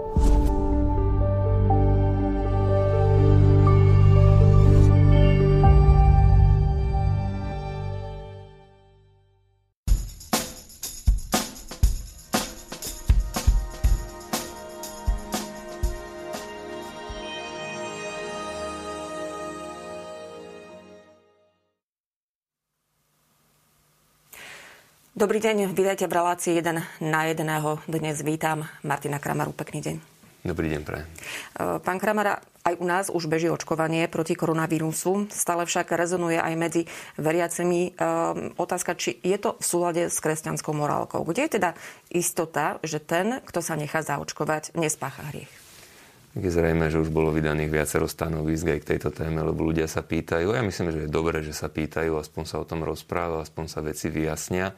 you Dobrý deň, vítajte v relácii 1 na 1. Dnes vítam Martina Kramaru. Pekný deň. Dobrý deň, pre. Pán Kramara, aj u nás už beží očkovanie proti koronavírusu. Stále však rezonuje aj medzi veriacimi ehm, otázka, či je to v súlade s kresťanskou morálkou. Kde je teda istota, že ten, kto sa nechá zaočkovať, nespácha hriech? Je zrejme, že už bolo vydaných viacero stanovisk aj k tejto téme, lebo ľudia sa pýtajú. Ja myslím, že je dobré, že sa pýtajú, aspoň sa o tom rozpráva, aspoň sa veci vyjasnia.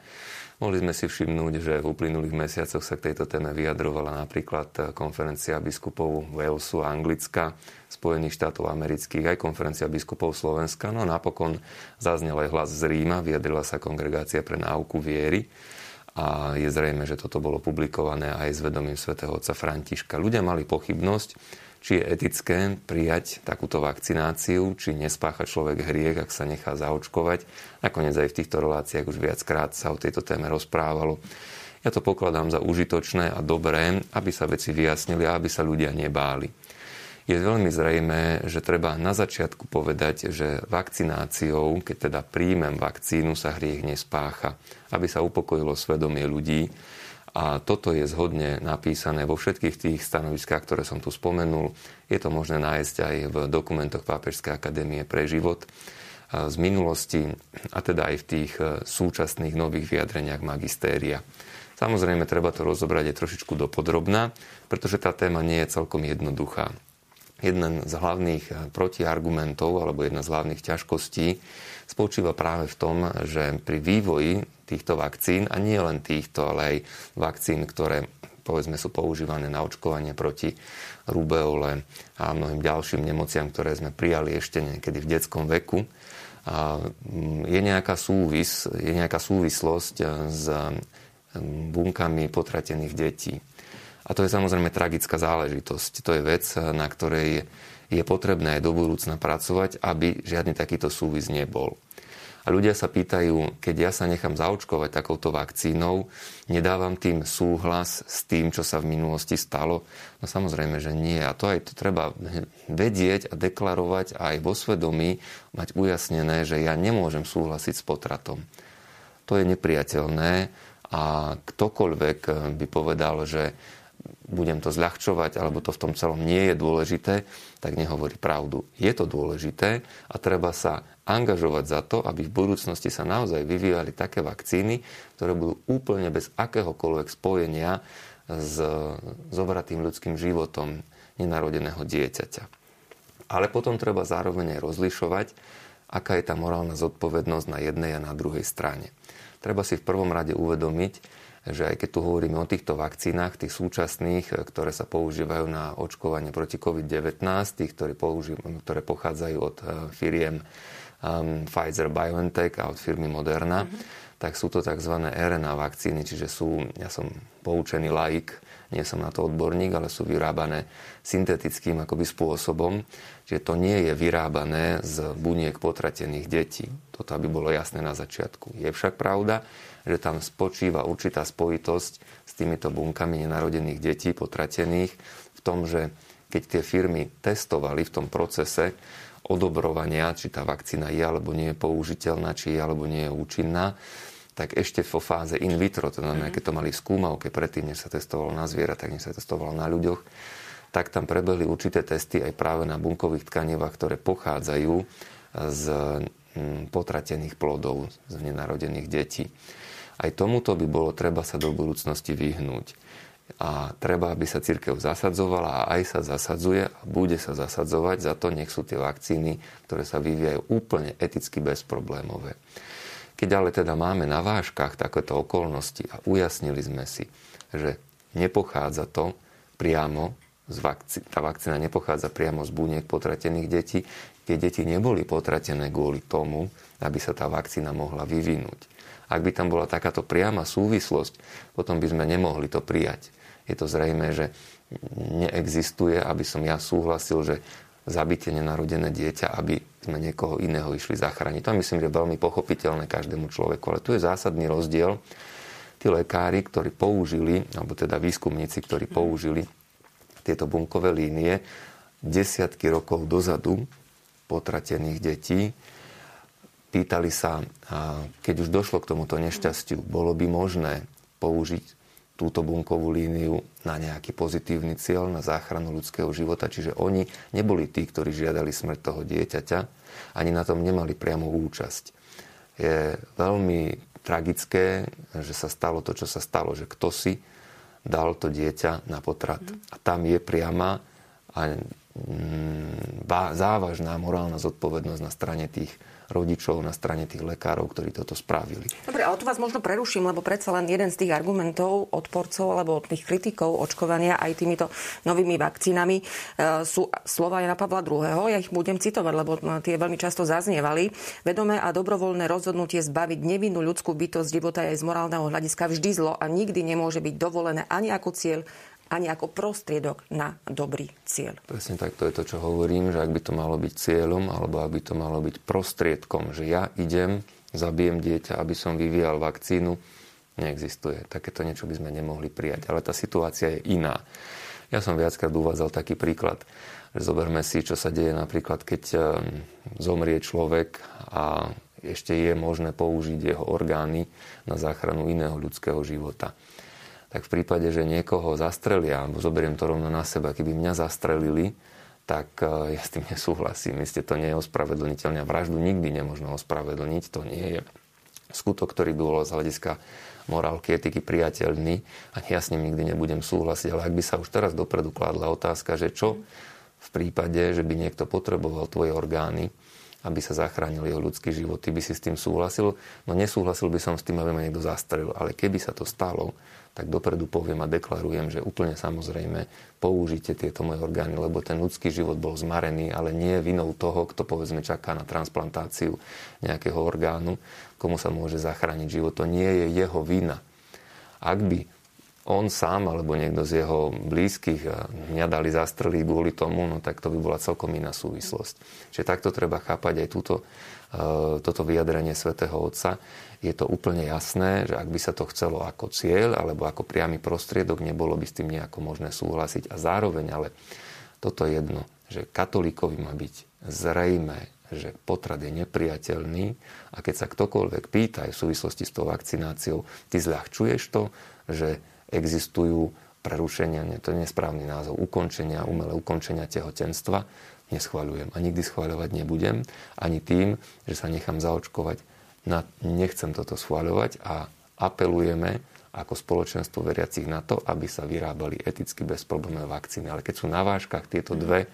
Mohli sme si všimnúť, že v uplynulých mesiacoch sa k tejto téme vyjadrovala napríklad konferencia biskupov Walesu a Anglicka, Spojených štátov amerických, aj konferencia biskupov Slovenska. No napokon zaznel aj hlas z Ríma, vyjadrila sa kongregácia pre náuku viery a je zrejme, že toto bolo publikované aj s vedomím svätého otca Františka. Ľudia mali pochybnosť, či je etické prijať takúto vakcináciu, či nespácha človek hriech, ak sa nechá zaočkovať. Nakoniec aj v týchto reláciách už viackrát sa o tejto téme rozprávalo. Ja to pokladám za užitočné a dobré, aby sa veci vyjasnili a aby sa ľudia nebáli. Je veľmi zrejme, že treba na začiatku povedať, že vakcináciou, keď teda príjmem vakcínu, sa hriech nespácha, aby sa upokojilo svedomie ľudí, a toto je zhodne napísané vo všetkých tých stanoviskách, ktoré som tu spomenul. Je to možné nájsť aj v dokumentoch Pápežskej akadémie pre život z minulosti a teda aj v tých e, súčasných nových vyjadreniach magistéria. Samozrejme, treba to rozobrať aj trošičku dopodrobná, pretože tá téma nie je celkom jednoduchá. Jeden z hlavných e, protiargumentov alebo jedna z hlavných ťažkostí spočíva práve v tom, že pri vývoji týchto vakcín a nie len týchto, ale aj vakcín, ktoré povedzme sú používané na očkovanie proti rubeole a mnohým ďalším nemociam, ktoré sme prijali ešte niekedy v detskom veku. A mm, je nejaká, súvis, je nejaká súvislosť e, s mm, bunkami potratených detí. A to je samozrejme tragická záležitosť. To je vec, na ktorej je potrebné aj do budúcna pracovať, aby žiadny takýto súvis nebol. A ľudia sa pýtajú, keď ja sa nechám zaočkovať takouto vakcínou, nedávam tým súhlas s tým, čo sa v minulosti stalo? No samozrejme, že nie. A to aj to treba vedieť a deklarovať aj vo svedomí, mať ujasnené, že ja nemôžem súhlasiť s potratom. To je nepriateľné a ktokoľvek by povedal, že budem to zľahčovať, alebo to v tom celom nie je dôležité, tak nehovorí pravdu. Je to dôležité a treba sa angažovať za to, aby v budúcnosti sa naozaj vyvíjali také vakcíny, ktoré budú úplne bez akéhokoľvek spojenia s zobratým ľudským životom nenarodeného dieťaťa. Ale potom treba zároveň aj rozlišovať, aká je tá morálna zodpovednosť na jednej a na druhej strane. Treba si v prvom rade uvedomiť, že aj keď tu hovoríme o týchto vakcínach, tých súčasných, ktoré sa používajú na očkovanie proti COVID-19, tých, ktoré, ktoré pochádzajú od eh, firiem um, Pfizer BioNTech a od firmy Moderna, mm-hmm. tak sú to tzv. RNA vakcíny, čiže sú, ja som poučený laik, nie som na to odborník, ale sú vyrábané syntetickým akoby spôsobom, čiže to nie je vyrábané z buniek potratených detí. Toto aby bolo jasné na začiatku. Je však pravda, že tam spočíva určitá spojitosť s týmito bunkami nenarodených detí potratených v tom, že keď tie firmy testovali v tom procese odobrovania, či tá vakcína je alebo nie je použiteľná, či je alebo nie je účinná, tak ešte vo fáze in vitro, to znamená, mhm. keď to mali v skúmavke predtým, než sa testovalo na zviera, tak než sa testovalo na ľuďoch, tak tam prebehli určité testy aj práve na bunkových tkanivách, ktoré pochádzajú z mm, potratených plodov, z nenarodených detí. Aj tomuto by bolo treba sa do budúcnosti vyhnúť a treba, aby sa církev zasadzovala a aj sa zasadzuje a bude sa zasadzovať za to, nech sú tie vakcíny, ktoré sa vyvíjajú úplne eticky bezproblémové. Keď ale teda máme na vážkach takéto okolnosti a ujasnili sme si, že nepochádza to priamo z vakcí- tá vakcína nepochádza priamo z buniek potratených detí, tie deti neboli potratené kvôli tomu, aby sa tá vakcína mohla vyvinúť. Ak by tam bola takáto priama súvislosť, potom by sme nemohli to prijať. Je to zrejme, že neexistuje, aby som ja súhlasil, že zabite nenarodené dieťa, aby sme niekoho iného išli zachrániť. To myslím, že je veľmi pochopiteľné každému človeku. Ale tu je zásadný rozdiel. Tí lekári, ktorí použili, alebo teda výskumníci, ktorí použili tieto bunkové línie desiatky rokov dozadu potratených detí, pýtali sa, keď už došlo k tomuto nešťastiu, bolo by možné použiť túto bunkovú líniu na nejaký pozitívny cieľ, na záchranu ľudského života. Čiže oni neboli tí, ktorí žiadali smrť toho dieťaťa, ani na tom nemali priamu účasť. Je veľmi tragické, že sa stalo to, čo sa stalo, že kto si dal to dieťa na potrat. A tam je priama a mm, závažná morálna zodpovednosť na strane tých rodičov na strane tých lekárov, ktorí toto spravili. Dobre, ale tu vás možno preruším, lebo predsa len jeden z tých argumentov odporcov alebo od tých kritikov očkovania aj týmito novými vakcínami e, sú slova Jana Pavla II. Ja ich budem citovať, lebo tie veľmi často zaznievali. Vedomé a dobrovoľné rozhodnutie zbaviť nevinnú ľudskú bytosť života je z morálneho hľadiska vždy zlo a nikdy nemôže byť dovolené ani ako cieľ, ani ako prostriedok na dobrý cieľ. Presne tak, to je to, čo hovorím, že ak by to malo byť cieľom, alebo ak by to malo byť prostriedkom, že ja idem, zabijem dieťa, aby som vyvíjal vakcínu, neexistuje. Takéto niečo by sme nemohli prijať. Ale tá situácia je iná. Ja som viackrát uvádzal taký príklad, zoberme si, čo sa deje napríklad, keď ehm, zomrie človek a ešte je možné použiť jeho orgány na záchranu iného ľudského života tak v prípade, že niekoho zastrelia, alebo zoberiem to rovno na seba, keby mňa zastrelili, tak e, ja s tým nesúhlasím. Isté to nie je ospravedlniteľné. Vraždu nikdy nemôžno ospravedlniť. To nie je skutok, ktorý by bol z hľadiska morálky, etiky priateľný a ja s ním nikdy nebudem súhlasiť. Ale ak by sa už teraz dopredu kladla otázka, že čo v prípade, že by niekto potreboval tvoje orgány, aby sa zachránil jeho ľudský život, ty by si s tým súhlasil? No nesúhlasil by som s tým, aby ma niekto zastrelil. Ale keby sa to stalo, tak dopredu poviem a deklarujem, že úplne samozrejme použite tieto moje orgány, lebo ten ľudský život bol zmarený, ale nie vinou toho, kto povedzme čaká na transplantáciu nejakého orgánu, komu sa môže zachrániť život. To nie je jeho vina. Ak by on sám alebo niekto z jeho blízkych mňa dali zastreliť kvôli tomu, no tak to by bola celkom iná súvislosť. Čiže takto treba chápať aj túto, e, toto vyjadrenie svätého Otca. Je to úplne jasné, že ak by sa to chcelo ako cieľ alebo ako priamy prostriedok, nebolo by s tým nejako možné súhlasiť. A zároveň ale toto jedno, že katolíkovi má byť zrejme, že potrat je nepriateľný a keď sa ktokoľvek pýta aj v súvislosti s tou vakcináciou, ty zľahčuješ to, že existujú prerušenia, nie, to je nesprávny názov, ukončenia, umelé ukončenia tehotenstva, neschváľujem a nikdy schváľovať nebudem, ani tým, že sa nechám zaočkovať. Na, nechcem toto schváľovať a apelujeme ako spoločenstvo veriacich na to, aby sa vyrábali eticky bezproblémové vakcíny. Ale keď sú na vážkach tieto dve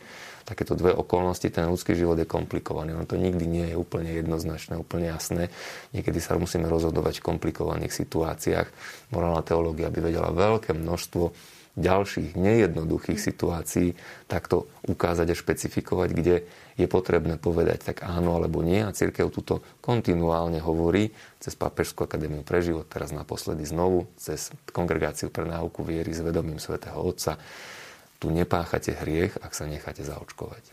takéto dve okolnosti, ten ľudský život je komplikovaný. On to nikdy nie je úplne jednoznačné, úplne jasné. Niekedy sa musíme rozhodovať v komplikovaných situáciách. Morálna teológia by vedela veľké množstvo ďalších nejednoduchých situácií takto ukázať a špecifikovať, kde je potrebné povedať tak áno alebo nie. A církev túto kontinuálne hovorí cez Pápežskú akadémiu pre život, teraz naposledy znovu, cez Kongregáciu pre náuku viery s vedomím svätého Otca, tu nepáchate hriech, ak sa necháte zaočkovať.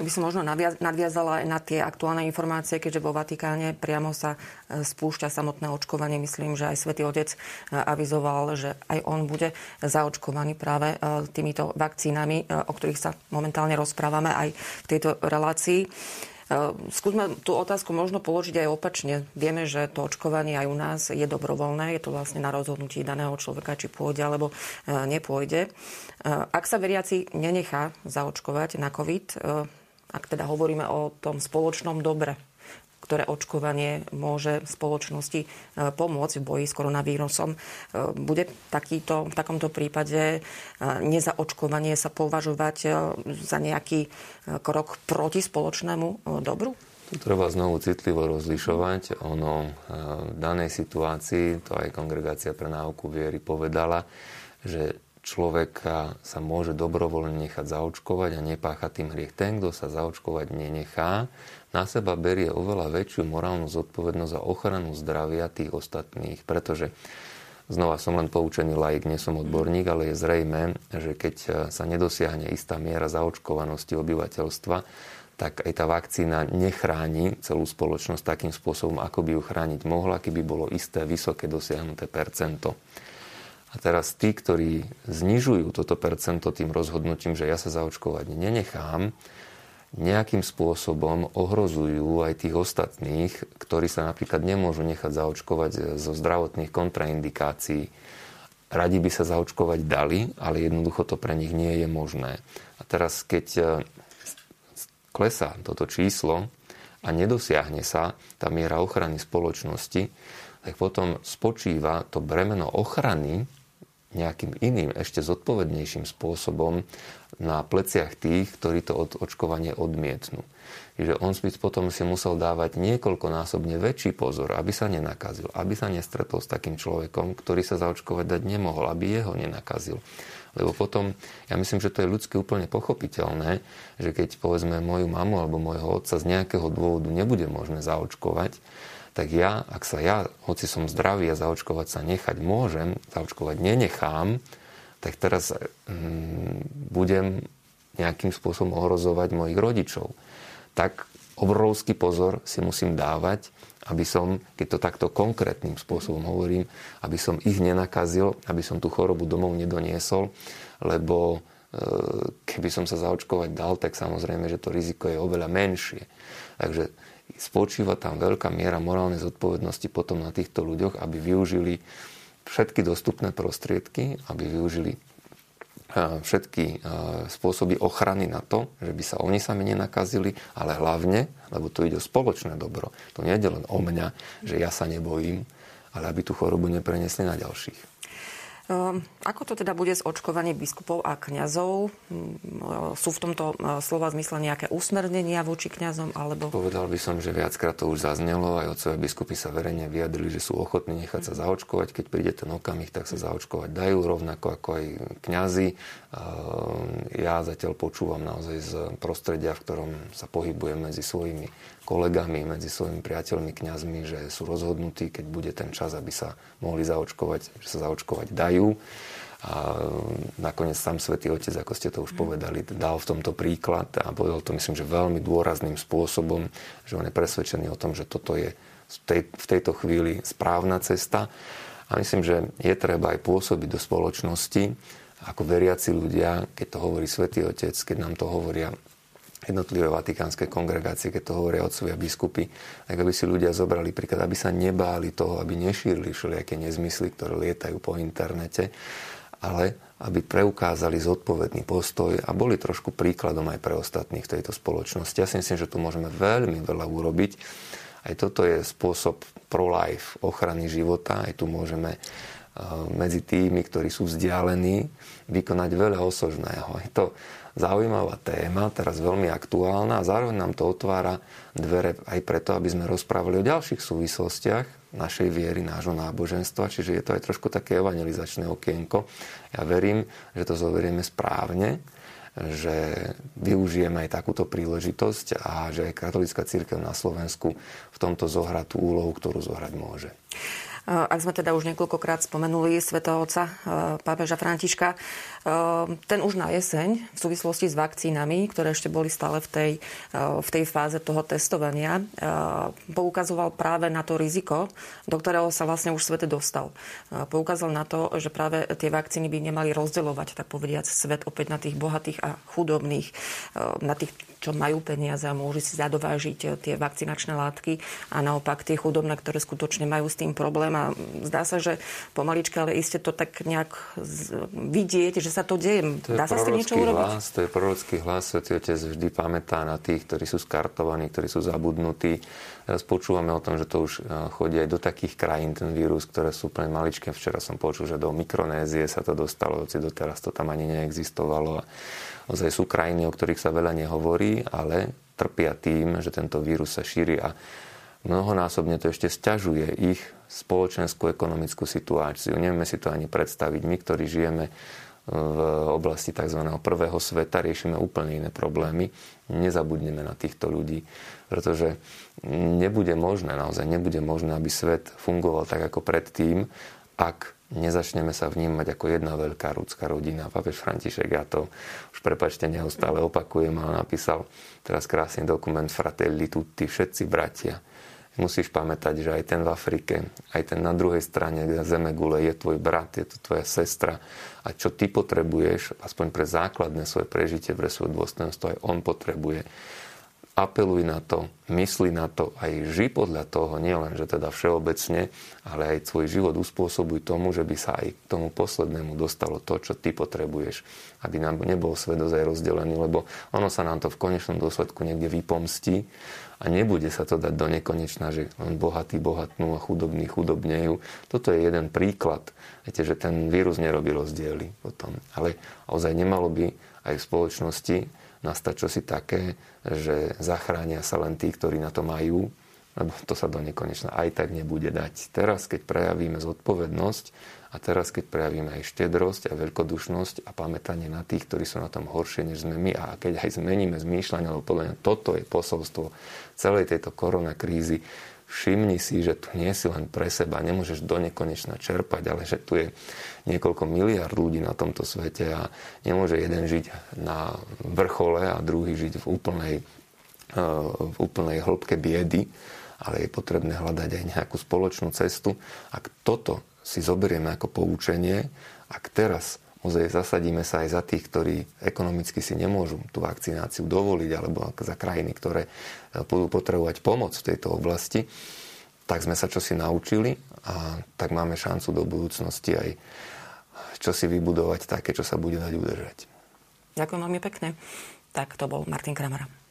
By som možno nadviazala aj na tie aktuálne informácie, keďže vo Vatikáne priamo sa e, spúšťa samotné očkovanie. Myslím, že aj svätý Otec e, avizoval, že aj on bude zaočkovaný práve e, týmito vakcínami, o ktorých sa momentálne rozprávame aj v tejto relácii. Ehm, skúsme tú otázku možno položiť aj opačne. Vieme, že to očkovanie aj u nás je dobrovoľné. Je to vlastne na rozhodnutí daného človeka, či pôjde alebo e, nepôjde. E, ak sa veriaci nenechá zaočkovať na COVID, ak teda hovoríme o tom spoločnom dobre, ktoré očkovanie môže spoločnosti pomôcť v boji s koronavírusom. Bude takýto, v takomto prípade nezaočkovanie sa považovať za nejaký krok proti spoločnému e, dobru? Tu treba znovu citlivo rozlišovať. Ono e, v danej situácii, to aj Kongregácia pre náuku viery povedala, že človeka sa môže dobrovoľne nechať zaočkovať a nepáchať tým hriech. Ten, kto sa zaočkovať nenechá, na seba berie oveľa väčšiu morálnu zodpovednosť za ochranu zdravia tých ostatných. Pretože Znova som len poučený laik, nie som odborník, ale je zrejme, že keď sa nedosiahne istá miera zaočkovanosti obyvateľstva, tak aj tá vakcína nechráni celú spoločnosť takým spôsobom, ako by ju chrániť mohla, keby bolo isté vysoké dosiahnuté percento. A teraz tí, ktorí znižujú toto percento tým rozhodnutím, že ja sa zaočkovať nenechám, nejakým spôsobom ohrozujú aj tých ostatných, ktorí sa napríklad nemôžu nechať zaočkovať zo zdravotných kontraindikácií. Radi by sa zaočkovať dali, ale jednoducho to pre nich nie je možné. A teraz, keď e, klesá toto číslo a nedosiahne sa tá miera ochrany spoločnosti, tak potom spočíva to bremeno ochrany nejakým iným, ešte zodpovednejším spôsobom na pleciach tých, ktorí to od očkovanie odmietnú. Čiže on by potom si musel dávať niekoľkonásobne väčší pozor, aby sa nenakazil, aby sa nestretol s takým človekom, ktorý sa zaočkovať dať nemohol, aby jeho nenakazil. Lebo potom, ja myslím, že to je ľudsky úplne pochopiteľné, že keď povedzme moju mamu alebo môjho otca z nejakého dôvodu nebude možné zaočkovať, tak ja, ak sa ja, hoci som zdravý a zaočkovať sa nechať môžem, zaočkovať nenechám, tak teraz mm, budem nejakým spôsobom ohrozovať mojich rodičov. Tak obrovský pozor si musím dávať, aby som, keď to takto konkrétnym spôsobom hovorím, aby som ich nenakazil, aby som tú chorobu domov nedoniesol, lebo e, keby som sa zaočkovať dal, tak samozrejme, že to riziko je oveľa menšie. Takže spočíva tam veľká miera morálnej zodpovednosti potom na týchto ľuďoch, aby využili všetky dostupné prostriedky, aby využili všetky spôsoby ochrany na to, že by sa oni sami nenakazili, ale hlavne, lebo tu ide o spoločné dobro. To nie je len o mňa, že ja sa nebojím, ale aby tú chorobu neprenesli na ďalších. Ehm, ako to teda bude s očkovaním biskupov a kňazov? Hm, sú v tomto e, slova zmysle nejaké usmernenia voči kňazom? Alebo... Povedal by som, že viackrát to už zaznelo. Aj otcovia biskupy sa verejne vyjadrili, že sú ochotní nechať sa zaočkovať. Keď príde ten okamih, tak sa zaočkovať dajú, rovnako ako aj kňazi. Ehm, ja zatiaľ počúvam naozaj z prostredia, v ktorom sa pohybujem medzi svojimi kolegami, medzi svojimi priateľmi, kňazmi, že sú rozhodnutí, keď bude ten čas, aby sa mohli zaočkovať, že sa zaočkovať dajú. A nakoniec sám Svetý Otec, ako ste to už povedali, dal v tomto príklad a povedal to myslím, že veľmi dôrazným spôsobom, že on je presvedčený o tom, že toto je v tejto chvíli správna cesta. A myslím, že je treba aj pôsobiť do spoločnosti ako veriaci ľudia, keď to hovorí Svetý Otec, keď nám to hovoria jednotlivé vatikánske kongregácie, keď to hovoria otcovia biskupy, tak aby si ľudia zobrali príklad, aby sa nebáli toho, aby nešírili všelijaké nezmysly, ktoré lietajú po internete, ale aby preukázali zodpovedný postoj a boli trošku príkladom aj pre ostatných v tejto spoločnosti. Ja si myslím, že tu môžeme veľmi veľa urobiť. Aj toto je spôsob pro-life, ochrany života. Aj tu môžeme medzi tými, ktorí sú vzdialení, vykonať veľa osožného. Je to zaujímavá téma, teraz veľmi aktuálna a zároveň nám to otvára dvere aj preto, aby sme rozprávali o ďalších súvislostiach našej viery, nášho náboženstva, čiže je to aj trošku také evangelizačné okienko. Ja verím, že to zoberieme správne, že využijeme aj takúto príležitosť a že aj katolická církev na Slovensku v tomto zohrá tú úlohu, ktorú zohrať môže. Ak sme teda už niekoľkokrát spomenuli svätého otca pápeža Františka, ten už na jeseň v súvislosti s vakcínami, ktoré ešte boli stále v tej, v tej fáze toho testovania, poukazoval práve na to riziko, do ktorého sa vlastne už svete dostal. Poukázal na to, že práve tie vakcíny by nemali rozdeľovať, tak povediať, svet opäť na tých bohatých a chudobných, na tých, čo majú peniaze a môžu si zadovážiť tie vakcinačné látky a naopak tie chudobné, ktoré skutočne majú s tým problém a zdá sa, že pomalička, ale iste to tak nejak vidieť, že sa to deje. To Dá sa s tým niečo urobiť? Hlas, to je prorocký hlas, Svetý Otec vždy pamätá na tých, ktorí sú skartovaní, ktorí sú zabudnutí. Teraz počúvame o tom, že to už e, chodí aj do takých krajín, ten vírus, ktoré sú úplne maličké. Včera som počul, že do Mikronézie sa to dostalo, hoci doteraz to tam ani neexistovalo. Ozaj sú krajiny, o ktorých sa veľa nehovorí, ale trpia tým, že tento vírus sa šíri a mnohonásobne to ešte stiažuje ich spoločenskú ekonomickú situáciu. Nevieme si to ani predstaviť. My, ktorí žijeme v oblasti tzv. prvého sveta, riešime úplne iné problémy. Nezabudneme na týchto ľudí, pretože nebude možné, naozaj nebude možné, aby svet fungoval tak ako predtým, ak nezačneme sa vnímať ako jedna veľká ľudská rodina. Papež František, ja to už prepačte neustále opakujem, ale napísal teraz krásny dokument Fratelli Tutti, všetci bratia. Musíš pamätať, že aj ten v Afrike, aj ten na druhej strane zeme gule je tvoj brat, je to tvoja sestra. A čo ty potrebuješ, aspoň pre základné svoje prežitie, pre svoje dôstojnosť, aj on potrebuje apeluj na to, mysli na to, aj ži podľa toho, nielen, že teda všeobecne, ale aj svoj život uspôsobuj tomu, že by sa aj k tomu poslednému dostalo to, čo ty potrebuješ. Aby nám nebol svet rozdelený, lebo ono sa nám to v konečnom dôsledku niekde vypomstí a nebude sa to dať do nekonečna, že len bohatí bohatnú a chudobní chudobnejú. Toto je jeden príklad. Viete, že ten vírus nerobí rozdiely potom. Ale ozaj nemalo by aj v spoločnosti nastať čosi také, že zachránia sa len tí, ktorí na to majú, lebo to sa do nekonečna aj tak nebude dať. Teraz, keď prejavíme zodpovednosť a teraz, keď prejavíme aj štedrosť a veľkodušnosť a pamätanie na tých, ktorí sú na tom horšie, než sme my a keď aj zmeníme zmýšľanie, lebo podľa mňa toto je posolstvo celej tejto koronakrízy, všimni si, že tu nie si len pre seba, nemôžeš do nekonečna čerpať, ale že tu je niekoľko miliard ľudí na tomto svete a nemôže jeden žiť na vrchole a druhý žiť v úplnej, eh, v úplnej hĺbke biedy, ale je potrebné hľadať aj nejakú spoločnú cestu. Ak toto si zoberieme ako poučenie, ak teraz Ozaj zasadíme sa aj za tých, ktorí ekonomicky si nemôžu tú vakcináciu dovoliť, alebo za krajiny, ktoré e, budú potrebovať pomoc v tejto oblasti, tak sme sa čosi naučili a tak máme šancu do budúcnosti aj čo si vybudovať také, čo sa bude dať udržať. Ďakujem veľmi pekne. Tak to bol Martin Kramara.